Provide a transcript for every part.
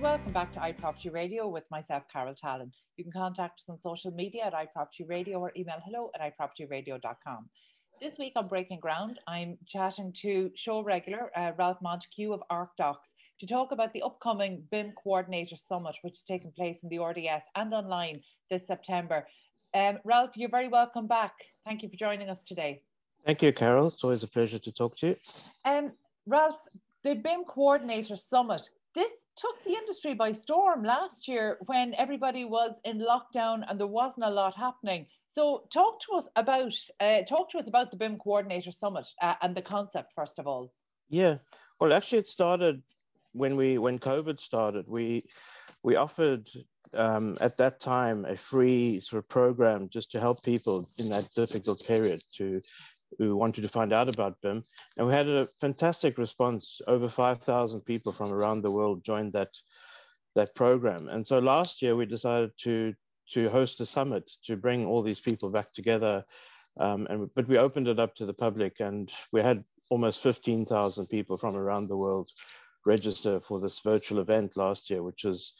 welcome back to iProperty Radio with myself, Carol Tallon. You can contact us on social media at iProperty Radio or email hello at iPropertyRadio.com. This week on Breaking Ground, I'm chatting to show regular uh, Ralph Montague of ArcDocs to talk about the upcoming BIM Coordinator Summit, which is taking place in the RDS and online this September. Um, Ralph, you're very welcome back. Thank you for joining us today. Thank you, Carol. It's always a pleasure to talk to you. Um, Ralph, the BIM Coordinator Summit, this took the industry by storm last year when everybody was in lockdown and there wasn't a lot happening. So, talk to us about uh, talk to us about the BIM Coordinator Summit uh, and the concept first of all. Yeah, well, actually, it started when we when COVID started. We we offered um, at that time a free sort of program just to help people in that difficult period to who wanted to find out about BIM. And we had a fantastic response. Over 5,000 people from around the world joined that, that program. And so last year we decided to, to host a summit to bring all these people back together. Um, and, but we opened it up to the public and we had almost 15,000 people from around the world register for this virtual event last year, which was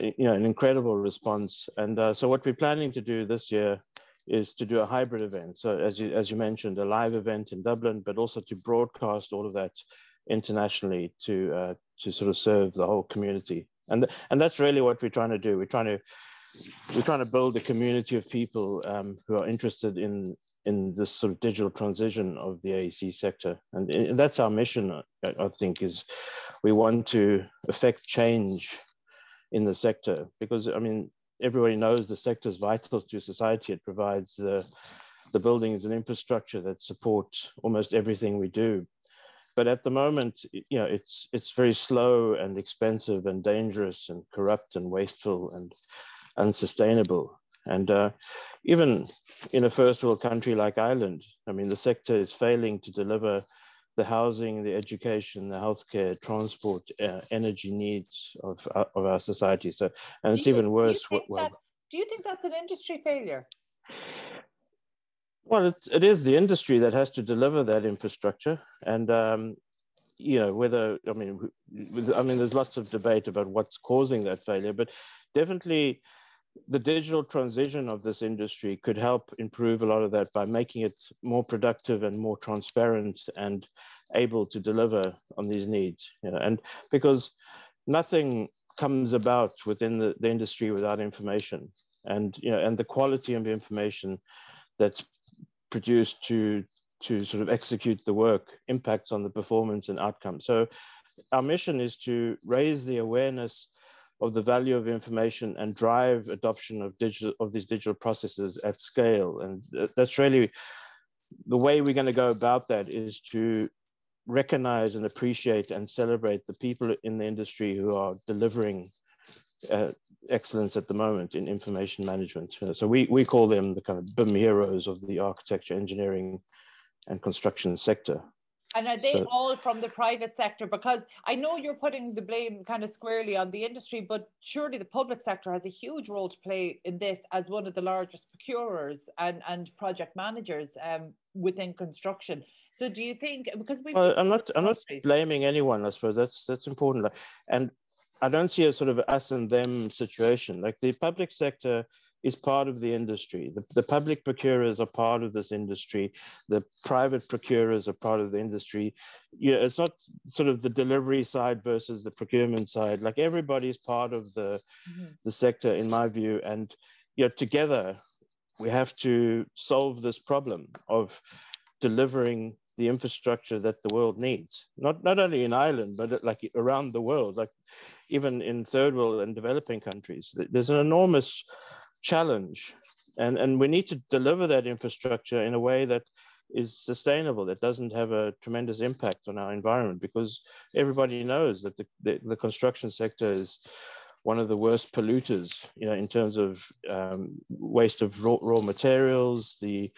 you know, an incredible response. And uh, so what we're planning to do this year is to do a hybrid event. So as you, as you mentioned, a live event in Dublin, but also to broadcast all of that internationally to, uh, to sort of serve the whole community. And, and that's really what we're trying to do. We're trying to, we're trying to build a community of people um, who are interested in, in this sort of digital transition of the AEC sector. And, and that's our mission, I, I think, is we want to affect change in the sector because, I mean, everybody knows the sector is vital to society. It provides the, the buildings and infrastructure that support almost everything we do. But at the moment, you know, it's it's very slow and expensive and dangerous and corrupt and wasteful and unsustainable. And uh, even in a first world country like Ireland, I mean, the sector is failing to deliver the housing, the education, the healthcare, transport, uh, energy needs of, uh, of our society. So, and do it's you, even worse. Do you, well, do you think that's an industry failure? Well, it, it is the industry that has to deliver that infrastructure, and um, you know whether I mean, I mean, there's lots of debate about what's causing that failure, but definitely the digital transition of this industry could help improve a lot of that by making it more productive and more transparent and able to deliver on these needs. You know, and because nothing comes about within the, the industry without information, and you know, and the quality of information that's produced to to sort of execute the work impacts on the performance and outcome. So our mission is to raise the awareness of the value of information and drive adoption of digital of these digital processes at scale. And that's really the way we're going to go about that is to recognize and appreciate and celebrate the people in the industry who are delivering uh, excellence at the moment in information management. So we, we call them the kind of BIM heroes of the architecture, engineering, and construction sector. And are they so, all from the private sector? Because I know you're putting the blame kind of squarely on the industry, but surely the public sector has a huge role to play in this as one of the largest procurers and, and project managers um, within construction. So do you think because we well, I'm not I'm not blaming anyone, I suppose that's that's important. And I don't see a sort of us and them situation. Like the public sector is part of the industry. The, the public procurers are part of this industry. The private procurers are part of the industry. You know, it's not sort of the delivery side versus the procurement side. Like everybody is part of the, mm-hmm. the sector, in my view. And you know, together, we have to solve this problem of delivering the infrastructure that the world needs. Not not only in Ireland, but like around the world. Like even in third world and developing countries, there's an enormous challenge. And, and we need to deliver that infrastructure in a way that is sustainable, that doesn't have a tremendous impact on our environment, because everybody knows that the, the, the construction sector is one of the worst polluters, you know, in terms of um, waste of raw, raw materials, the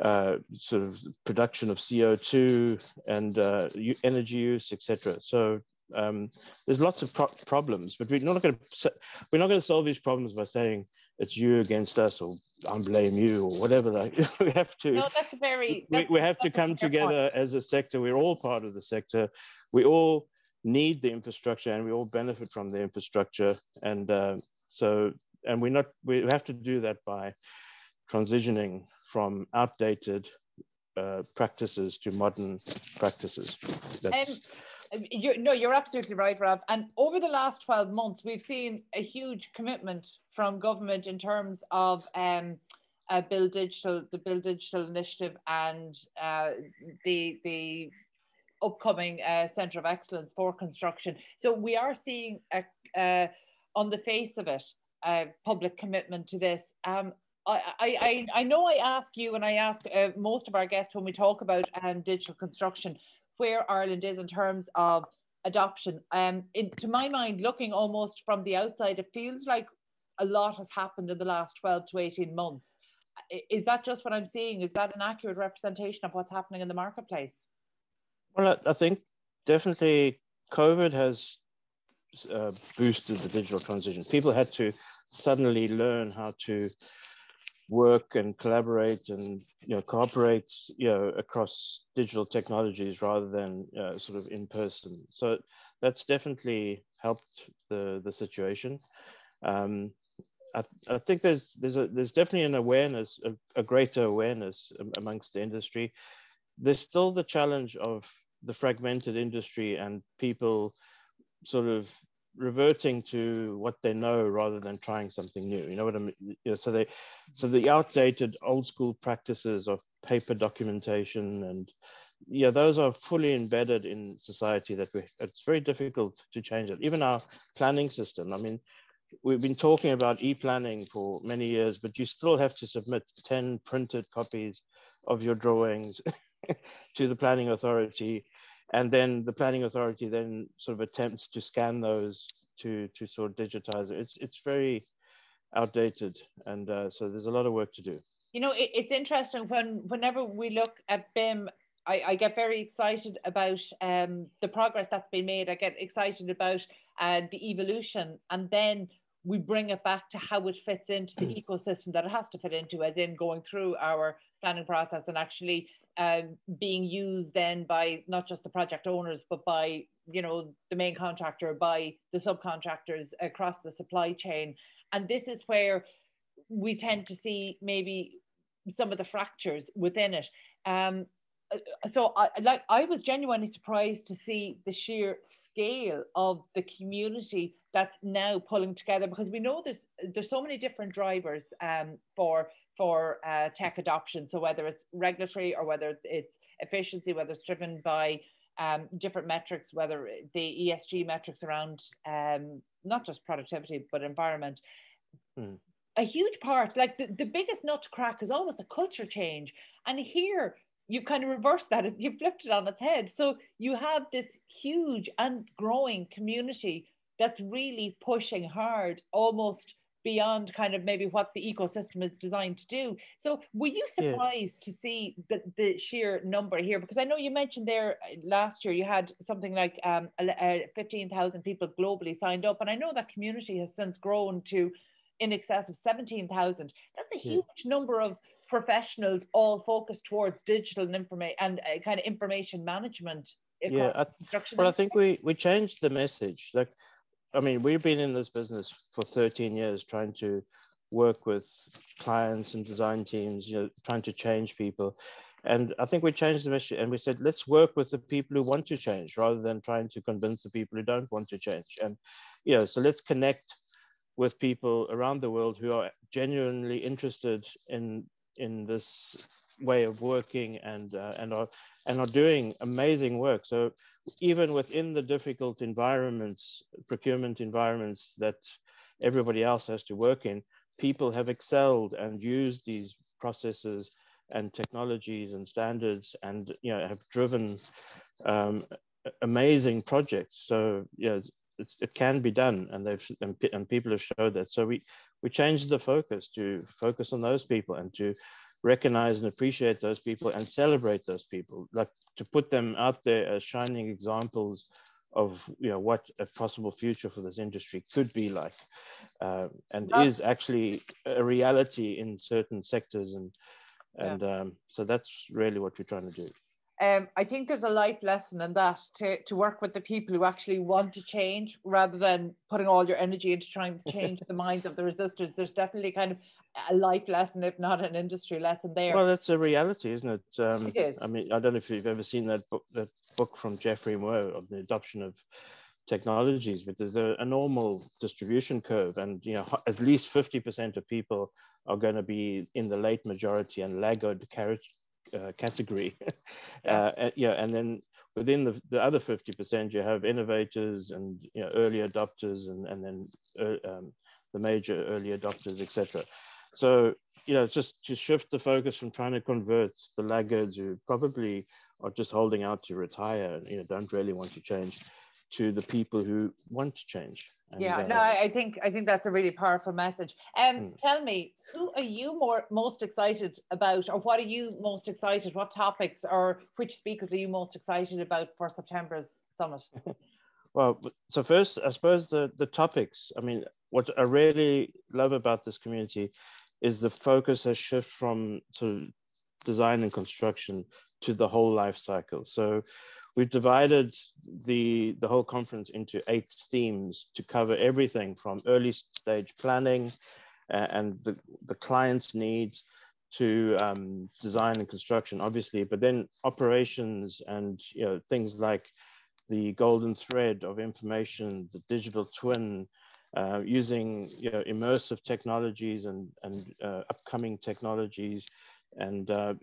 uh, sort of production of CO2 and uh, energy use, etc. So um, there's lots of pro problems, but we're not going to we're not going to solve these problems by saying it's you against us or I blame you or whatever. Like we have to. No, that's very. That's, we, we have to come together point. as a sector. We're all part of the sector. We all need the infrastructure and we all benefit from the infrastructure. And uh, so, and we're not, we have to do that by transitioning from outdated uh, practices to modern practices. That's, you're, no, you're absolutely right, Rob. And over the last 12 months, we've seen a huge commitment from government in terms of um, uh, Build Digital, the Build Digital Initiative, and uh, the the upcoming uh, Centre of Excellence for Construction. So we are seeing, a, uh, on the face of it, a public commitment to this. Um, I, I, I know I ask you and I ask uh, most of our guests when we talk about um, digital construction where Ireland is in terms of adoption. Um, in, to my mind, looking almost from the outside, it feels like a lot has happened in the last 12 to 18 months. Is that just what I'm seeing? Is that an accurate representation of what's happening in the marketplace? Well, I think definitely COVID has uh, boosted the digital transition. People had to suddenly learn how to work and collaborate and you know cooperate you know across digital technologies rather than sort of in person. So that's definitely helped the the situation. Um, I, I think there's there's a there's definitely an awareness a, a greater awareness amongst the industry. There's still the challenge of the fragmented industry and people sort of reverting to what they know rather than trying something new. You know what I mean? You know, so they, so the outdated old school practices of paper documentation and yeah, those are fully embedded in society that we, it's very difficult to change it. Even our planning system. I mean, we've been talking about e-planning for many years, but you still have to submit 10 printed copies of your drawings to the planning authority and then the planning authority then sort of attempts to scan those to to sort of digitize it. It's it's very outdated, and uh, so there's a lot of work to do. You know, it, it's interesting when whenever we look at BIM. I, I get very excited about um, the progress that's been made. I get excited about uh, the evolution, and then we bring it back to how it fits into the ecosystem that it has to fit into, as in going through our planning process and actually um, being used then by not just the project owners, but by you know the main contractor, by the subcontractors across the supply chain. And this is where we tend to see maybe some of the fractures within it. Um, so I like I was genuinely surprised to see the sheer scale of the community that's now pulling together because we know there's there's so many different drivers um, for for uh, tech adoption. So whether it's regulatory or whether it's efficiency, whether it's driven by um, different metrics, whether the ESG metrics around um, not just productivity but environment. Hmm. A huge part, like the, the biggest nut to crack, is always the culture change. And here you kind of reverse that, you flipped it on its head. So you have this huge and growing community that's really pushing hard, almost beyond kind of maybe what the ecosystem is designed to do. So were you surprised yeah. to see the, the sheer number here? Because I know you mentioned there uh, last year you had something like um, uh, 15,000 people globally signed up. And I know that community has since grown to in excess of 17,000. That's a huge yeah. number of professionals all focused towards digital and information and uh, kind of information management. Yeah, I, well, I think we, we changed the message. Like I mean, we've been in this business for 13 years trying to work with clients and design teams, you know, trying to change people. And I think we changed the mission and we said, let's work with the people who want to change rather than trying to convince the people who don't want to change. And, you know, so let's connect with people around the world who are genuinely interested in, in this way of working and, uh, and, are, and are doing amazing work. So even within the difficult environments, procurement environments that everybody else has to work in, people have excelled and used these processes and technologies and standards and you know have driven um, amazing projects. So yeah, it can be done, and they've and, and people have showed that. So we we changed the focus to focus on those people and to recognize and appreciate those people and celebrate those people, like to put them out there as shining examples of you know what a possible future for this industry could be like, uh, and is actually a reality in certain sectors, and and yeah. um, so that's really what we're trying to do. Um, I think there's a life lesson in that to, to work with the people who actually want to change rather than putting all your energy into trying to change the minds of the resistors. There's definitely kind of a life lesson, if not an industry lesson there. Well, that's a reality, isn't it? Um, it is. I mean, I don't know if you've ever seen that book, that book from Geoffrey Moore of the adoption of technologies, but there's a, a normal distribution curve, and you know, at least 50% of people are going to be in the late majority and laggard uh, category. yeah. Uh, yeah, and then within the, the other 50%, you have innovators and you know, early adopters and, and then uh, um, the major early adopters, etc. So, you know, just to shift the focus from trying to convert the laggards who probably are just holding out to retire and, you know, don't really want to change to the people who want to change. And, yeah, uh, no, I think I think that's a really powerful message. Um, hmm. tell me, who are you more most excited about, or what are you most excited? What topics or which speakers are you most excited about for September's summit? well, so first, I suppose the the topics. I mean, what I really love about this community is the focus has shifted from to design and construction to the whole life cycle. So we've divided the, the whole conference into eight themes to cover everything from early stage planning uh, and the, the client's needs to um, design and construction, obviously, but then operations and you know things like the golden thread of information, the digital twin, uh, using you know, immersive technologies and, and uh, upcoming technologies, and uh,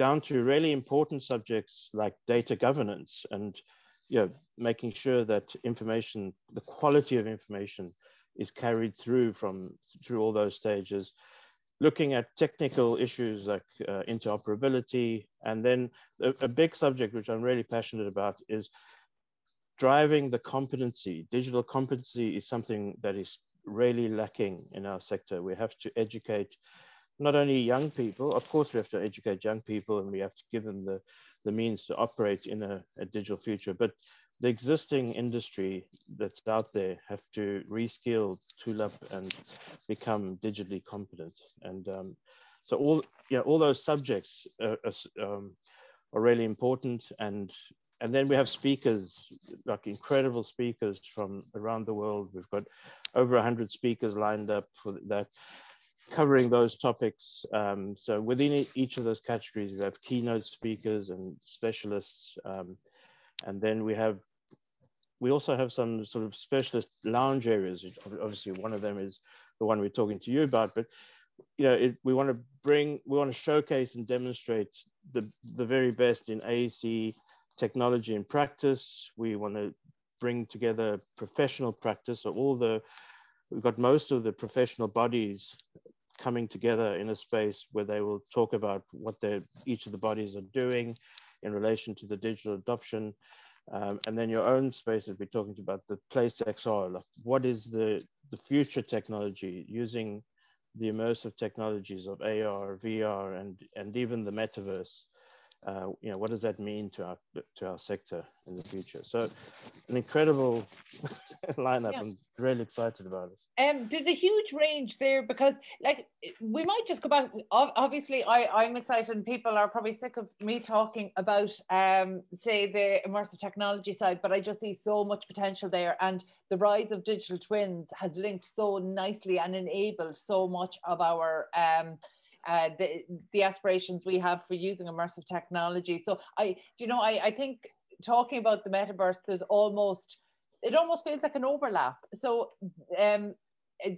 down to really important subjects like data governance and you know, making sure that information, the quality of information is carried through from through all those stages, looking at technical issues like uh, interoperability, and then a, a big subject which I'm really passionate about is driving the competency. Digital competency is something that is really lacking in our sector. We have to educate not only young people, of course, we have to educate young people and we have to give them the, the means to operate in a, a digital future, but the existing industry that's out there have to reskill, tool up, and become digitally competent. And um, so all know, all those subjects are, are, um, are, really important. And and then we have speakers, like incredible speakers from around the world. We've got over 100 speakers lined up for that covering those topics. Um, so within each of those categories, we have keynote speakers and specialists. Um, and then we have, we also have some sort of specialist lounge areas. Obviously one of them is the one we're talking to you about, but you know, it, we want to bring, we want to showcase and demonstrate the, the very best in AEC technology and practice. We want to bring together professional practice. So all the, we've got most of the professional bodies coming together in a space where they will talk about what each of the bodies are doing in relation to the digital adoption. Um, and then your own space that we're talking about the place XR, like what is the, the future technology using the immersive technologies of AR, VR, and, and even the metaverse uh, you know, what does that mean to our to our sector in the future? So, an incredible lineup. Yeah. I'm really excited about it. Um, there's a huge range there because, like, we might just go back. Obviously, I I'm excited, and people are probably sick of me talking about, um, say, the immersive technology side. But I just see so much potential there, and the rise of digital twins has linked so nicely and enabled so much of our um uh, the, the aspirations we have for using immersive technology. So I, you know, I, I think talking about the metaverse, there's almost, it almost feels like an overlap. So, um,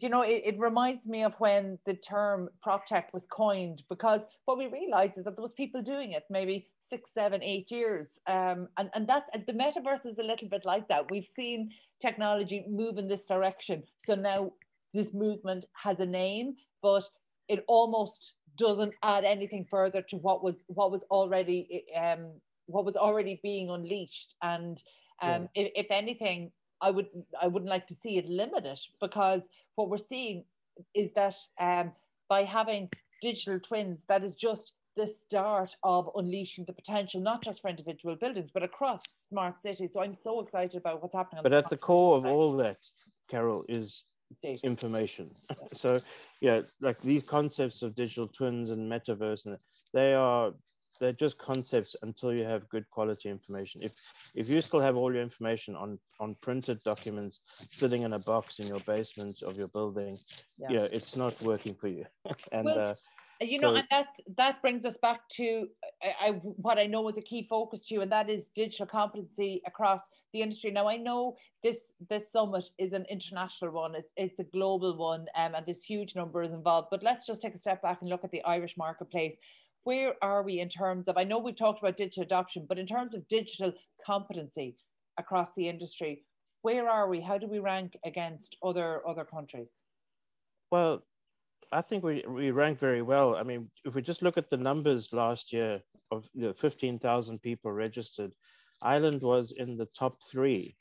you know, it, it reminds me of when the term prop tech was coined because what we realized is that there was people doing it maybe six, seven, eight years. Um, and, and that the metaverse is a little bit like that. We've seen technology move in this direction. So now this movement has a name, but it almost doesn't add anything further to what was what was already um what was already being unleashed and um yeah. if, if anything i would i wouldn't like to see it limited because what we're seeing is that um by having digital twins that is just the start of unleashing the potential not just for individual buildings but across smart cities so i'm so excited about what's happening but at the core of all that carol is. Information. so yeah, like these concepts of digital twins and metaverse, and they are they're just concepts until you have good quality information. If if you still have all your information on on printed documents sitting in a box in your basement of your building, yeah, you know, it's not working for you. and well, uh, you know, so, and that's that brings us back to I, I, what I know is a key focus to you, and that is digital competency across the industry. Now, I know this this summit is an international one; it's, it's a global one, um, and there's huge numbers involved. But let's just take a step back and look at the Irish marketplace. Where are we in terms of? I know we've talked about digital adoption, but in terms of digital competency across the industry, where are we? How do we rank against other other countries? Well, I think we, we rank very well. I mean, if we just look at the numbers last year of you know, 15,000 people registered, Ireland was in the top three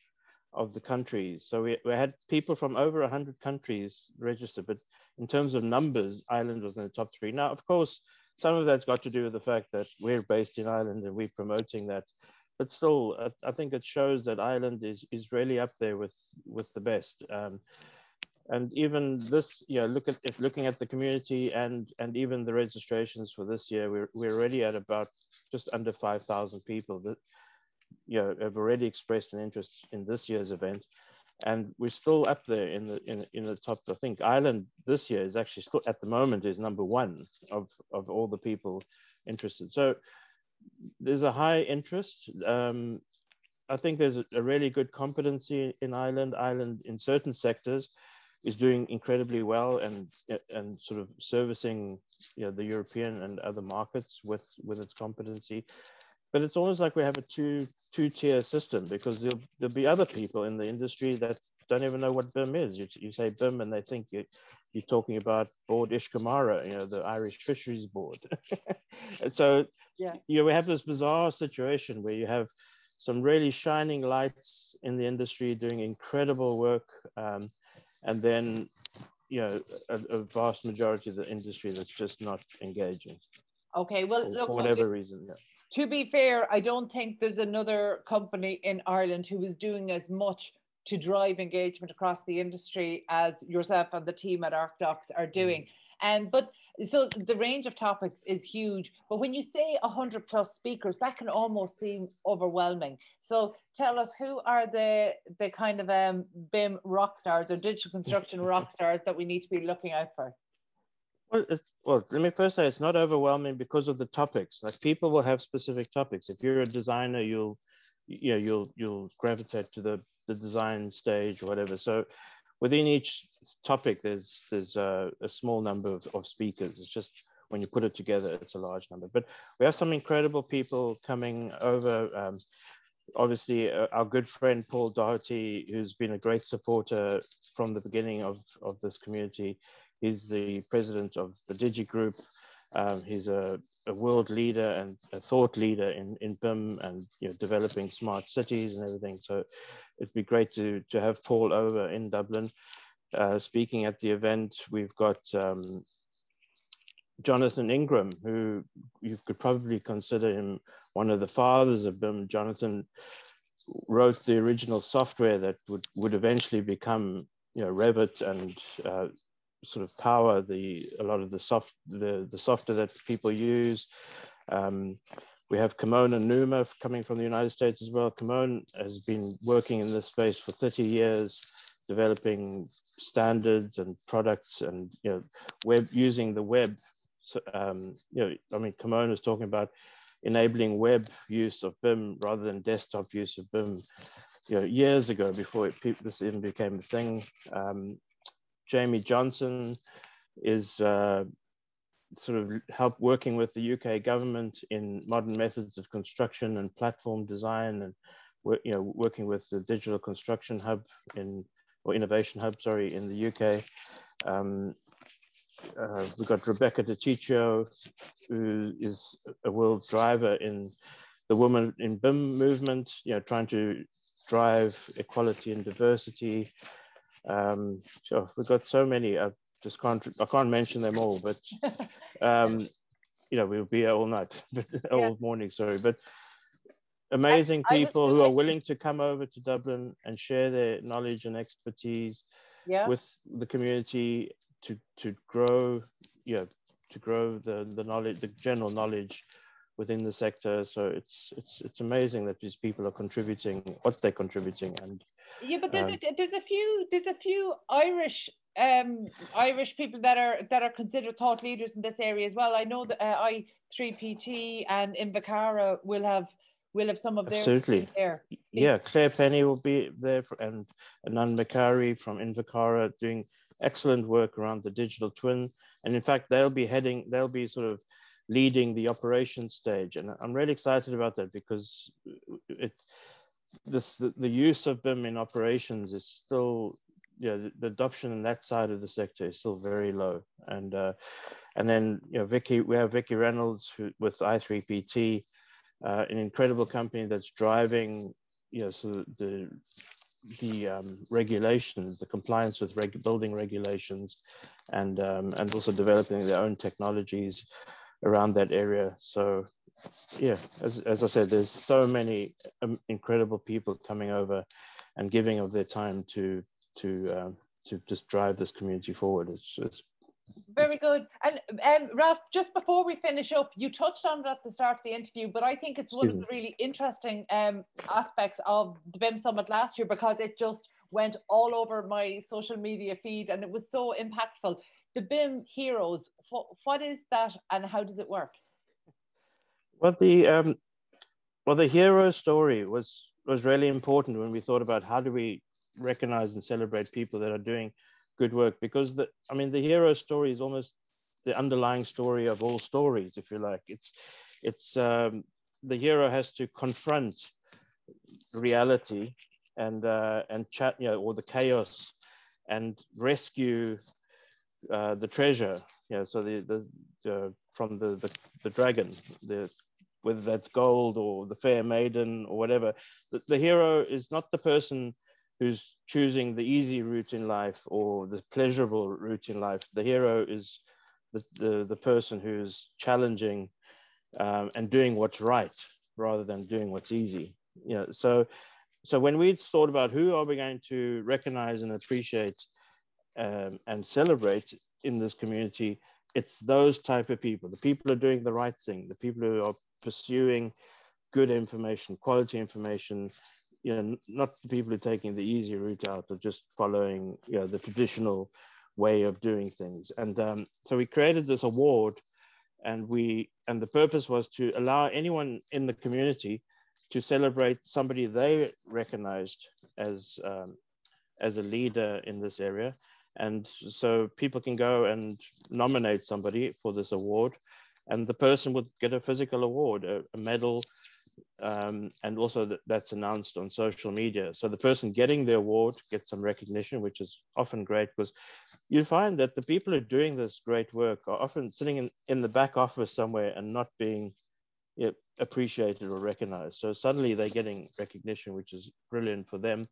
of the countries. So we, we had people from over 100 countries registered, but in terms of numbers, Ireland was in the top three. Now, of course, some of that's got to do with the fact that we're based in Ireland and we're promoting that. But still, I think it shows that Ireland is, is really up there with, with the best. Um, and even this yeah look at if looking at the community and and even the registrations for this year we're, we're already at about just under 5000 people that you know have already expressed an interest in this year's event. And we're still up there in the in, in the top. I think ireland this year is actually still at the moment is number one of of all the people interested. So there's a high interest. Um, i think there's a, a really good competency in ireland ireland in certain sectors is doing incredibly well and and sort of servicing you know, the European and other markets with with its competency. But it's almost like we have a two two tier system because there'll, there'll be other people in the industry that don't even know what BIM is. You, you say BIM and they think you, you're talking about Bord Iascaigh Mara, you know, the Irish Fisheries Board. and so yeah. you know, we have this bizarre situation where you have some really shining lights in the industry doing incredible work. Um, and then you know a, a, vast majority of the industry that's just not engaging okay well for, look, for whatever look, reason yeah. to be fair i don't think there's another company in ireland who is doing as much to drive engagement across the industry as yourself and the team at ArcDocs are doing mm. and um, but so the range of topics is huge but when you say 100 plus speakers that can almost seem overwhelming. So tell us who are the the kind of um bim rock stars or digital construction rock stars that we need to be looking out for? Well, well let me first say it's not overwhelming because of the topics. Like people will have specific topics. If you're a designer you'll you know you'll you'll gravitate to the the design stage or whatever. So within each topic, there's there's a, a small number of, of speakers. It's just when you put it together, it's a large number. But we have some incredible people coming over. Um, obviously, uh, our good friend Paul Doherty, who's been a great supporter from the beginning of, of this community. He's the president of the Digit Group. Um, he's a, a, world leader and a thought leader in, in BIM and you know, developing smart cities and everything. So it'd be great to, to have Paul over in Dublin uh, speaking at the event. We've got um, Jonathan Ingram, who you could probably consider him one of the fathers of BIM. Jonathan wrote the original software that would, would eventually become you know, Revit and uh, sort of power the a lot of the soft the the software that people use. Um, we have Kimon Onuma coming from the United States as well. Kimon has been working in this space for 30 years, developing standards and products and you know web using the web. So, um, you know, I mean, Kimon was talking about enabling web use of BIM rather than desktop use of BIM. You know, years ago before it, this even became a thing. Um, Jamie Johnston is uh, sort of help working with the UK government in modern methods of construction and platform design and you know working with the digital construction hub in or innovation hub sorry in the UK um, uh, we've got Rebecca De Cicco who is a world driver in the woman in BIM movement you know trying to drive equality and diversity um, so we've got so many. I just can't. I can't mention them all, but um, you know we'll be here all night, all yeah. morning. Sorry, but amazing I, people I who are willing to come over to Dublin and share their knowledge and expertise yeah. with the community to to grow. You know, to grow the the knowledge, the general knowledge within the sector. So it's it's it's amazing that these people are contributing what they're contributing and yeah, but there's um, a, there's a few there's a few Irish um Irish people that are that are considered thought leaders in this area as well. I know that uh, I three PT and Invercarra will have will have some of their absolutely there. Yeah, Claire Penny will be there for, and Anand Makari from Invercarra doing excellent work around the digital twin. And in fact, they'll be heading, they'll be sort of leading the operation stage. And I'm really excited about that because it, this, the, the use of BIM in operations is still, yeah, the, the, adoption in that side of the sector is still very low. And, uh, and then, you know, Vicky, we have Vicky Reynolds who, with i3PT, uh, an incredible company that's driving, you know, so the, the um, regulations, the compliance with reg building regulations, and um, and also developing their own technologies around that area. So, yeah, as, as I said, there's so many um, incredible people coming over and giving of their time to to um, to just drive this community forward. It's just very good. And um, Ralph, just before we finish up, you touched on it at the start of the interview, but I think it's one of the really interesting um, aspects of the BIM Summit last year because it just went all over my social media feed and it was so impactful. The BIM Heroes, what, what is that and how does it work? Well, the um, well, the hero story was was really important when we thought about how do we recognize and celebrate people that are doing good work because the I mean the hero story is almost the underlying story of all stories, if you like. It's it's um, the hero has to confront reality and uh, and chat, you know, or the chaos, and rescue uh, the treasure. Know, so the the from the, the the dragon, the whether that's gold or the fair maiden or whatever. The, the hero is not the person who's choosing the easy route in life or the pleasurable route in life. The hero is the, the, the person who's challenging um, and doing what's right rather than doing what's easy. Know, so, so when we thought about who are we going to recognize and appreciate um, and celebrate in this community, it's those type of people. The people who are doing the right thing, the people who are pursuing good information, quality information, you know, not the people who are taking the easy route out or just following, you know, the traditional way of doing things. And um, so we created this award and we, and the purpose was to allow anyone in the community to celebrate somebody they recognized as, um, as a leader in this area. And so people can go and nominate somebody for this award and the person would get a physical award, a, a medal, um, and also that, that's announced on social media. So the person getting the award gets some recognition, which is often great because you find that the people who are doing this great work are often sitting in, in the back office somewhere and not being you know, appreciated or recognized. So suddenly they're getting recognition, which is brilliant for them.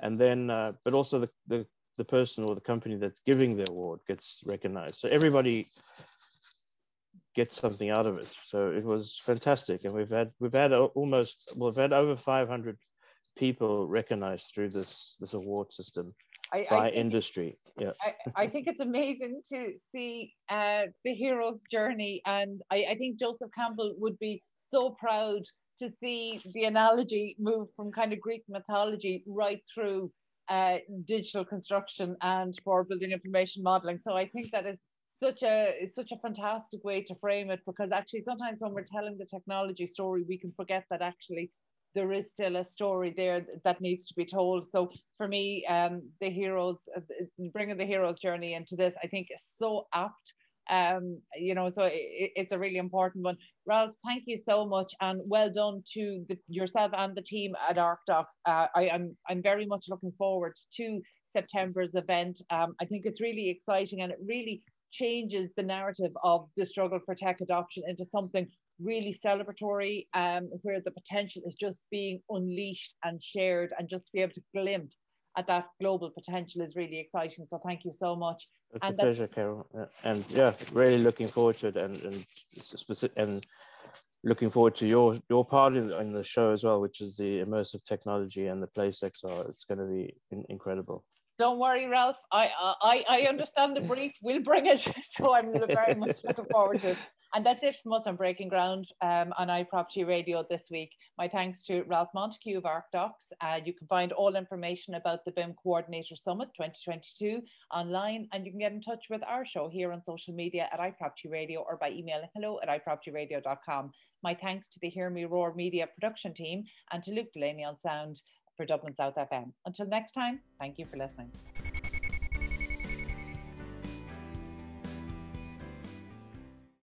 And then, uh, but also the, the, the person or the company that's giving the award gets recognized. So everybody get something out of it. So it was fantastic, and we've had we've had almost well, we've had over 500 people recognized through this this award system I, by I industry. Yeah, I, I, think it's amazing to see uh, the hero's journey, and I, I think Joseph Campbell would be so proud to see the analogy move from kind of Greek mythology right through uh, digital construction and for building information modeling. So I think that is such a such a fantastic way to frame it because actually sometimes when we're telling the technology story we can forget that actually there is still a story there that needs to be told. So for me um the heroes uh, bringing the hero's journey into this i think is so apt. Um you know so it, it's a really important one. Ralph thank you so much and well done to the, yourself and the team at arcdocs uh, i am i'm very much looking forward to september's event. Um i think it's really exciting and it really changes the narrative of the struggle for tech adoption into something really celebratory, um, where the potential is just being unleashed and shared, and just to be able to glimpse at that global potential is really exciting. So thank you so much. It's and a pleasure, Carol. And yeah, really looking forward to it, and and specific and looking forward to your your part in, in the show as well, which is the immersive technology and the place XR. It's going to be in, incredible. Don't worry, Ralph. I I I understand the brief. We'll bring it. So I'm very much looking forward to it. And that's it from us on Breaking Ground um, on iProperty Radio this week. My thanks to Ralph Montague of ArcDocs. Uh, you can find all information about the BIM Coordinator Summit 2022 online, and you can get in touch with our show here on social media at iProperty Radio or by emailing hello at iPropertyRadio.com. My thanks to the Hear Me Roar Media production team and to Luke Delaney on sound for Dublin South FM. Until next time, thank you for listening.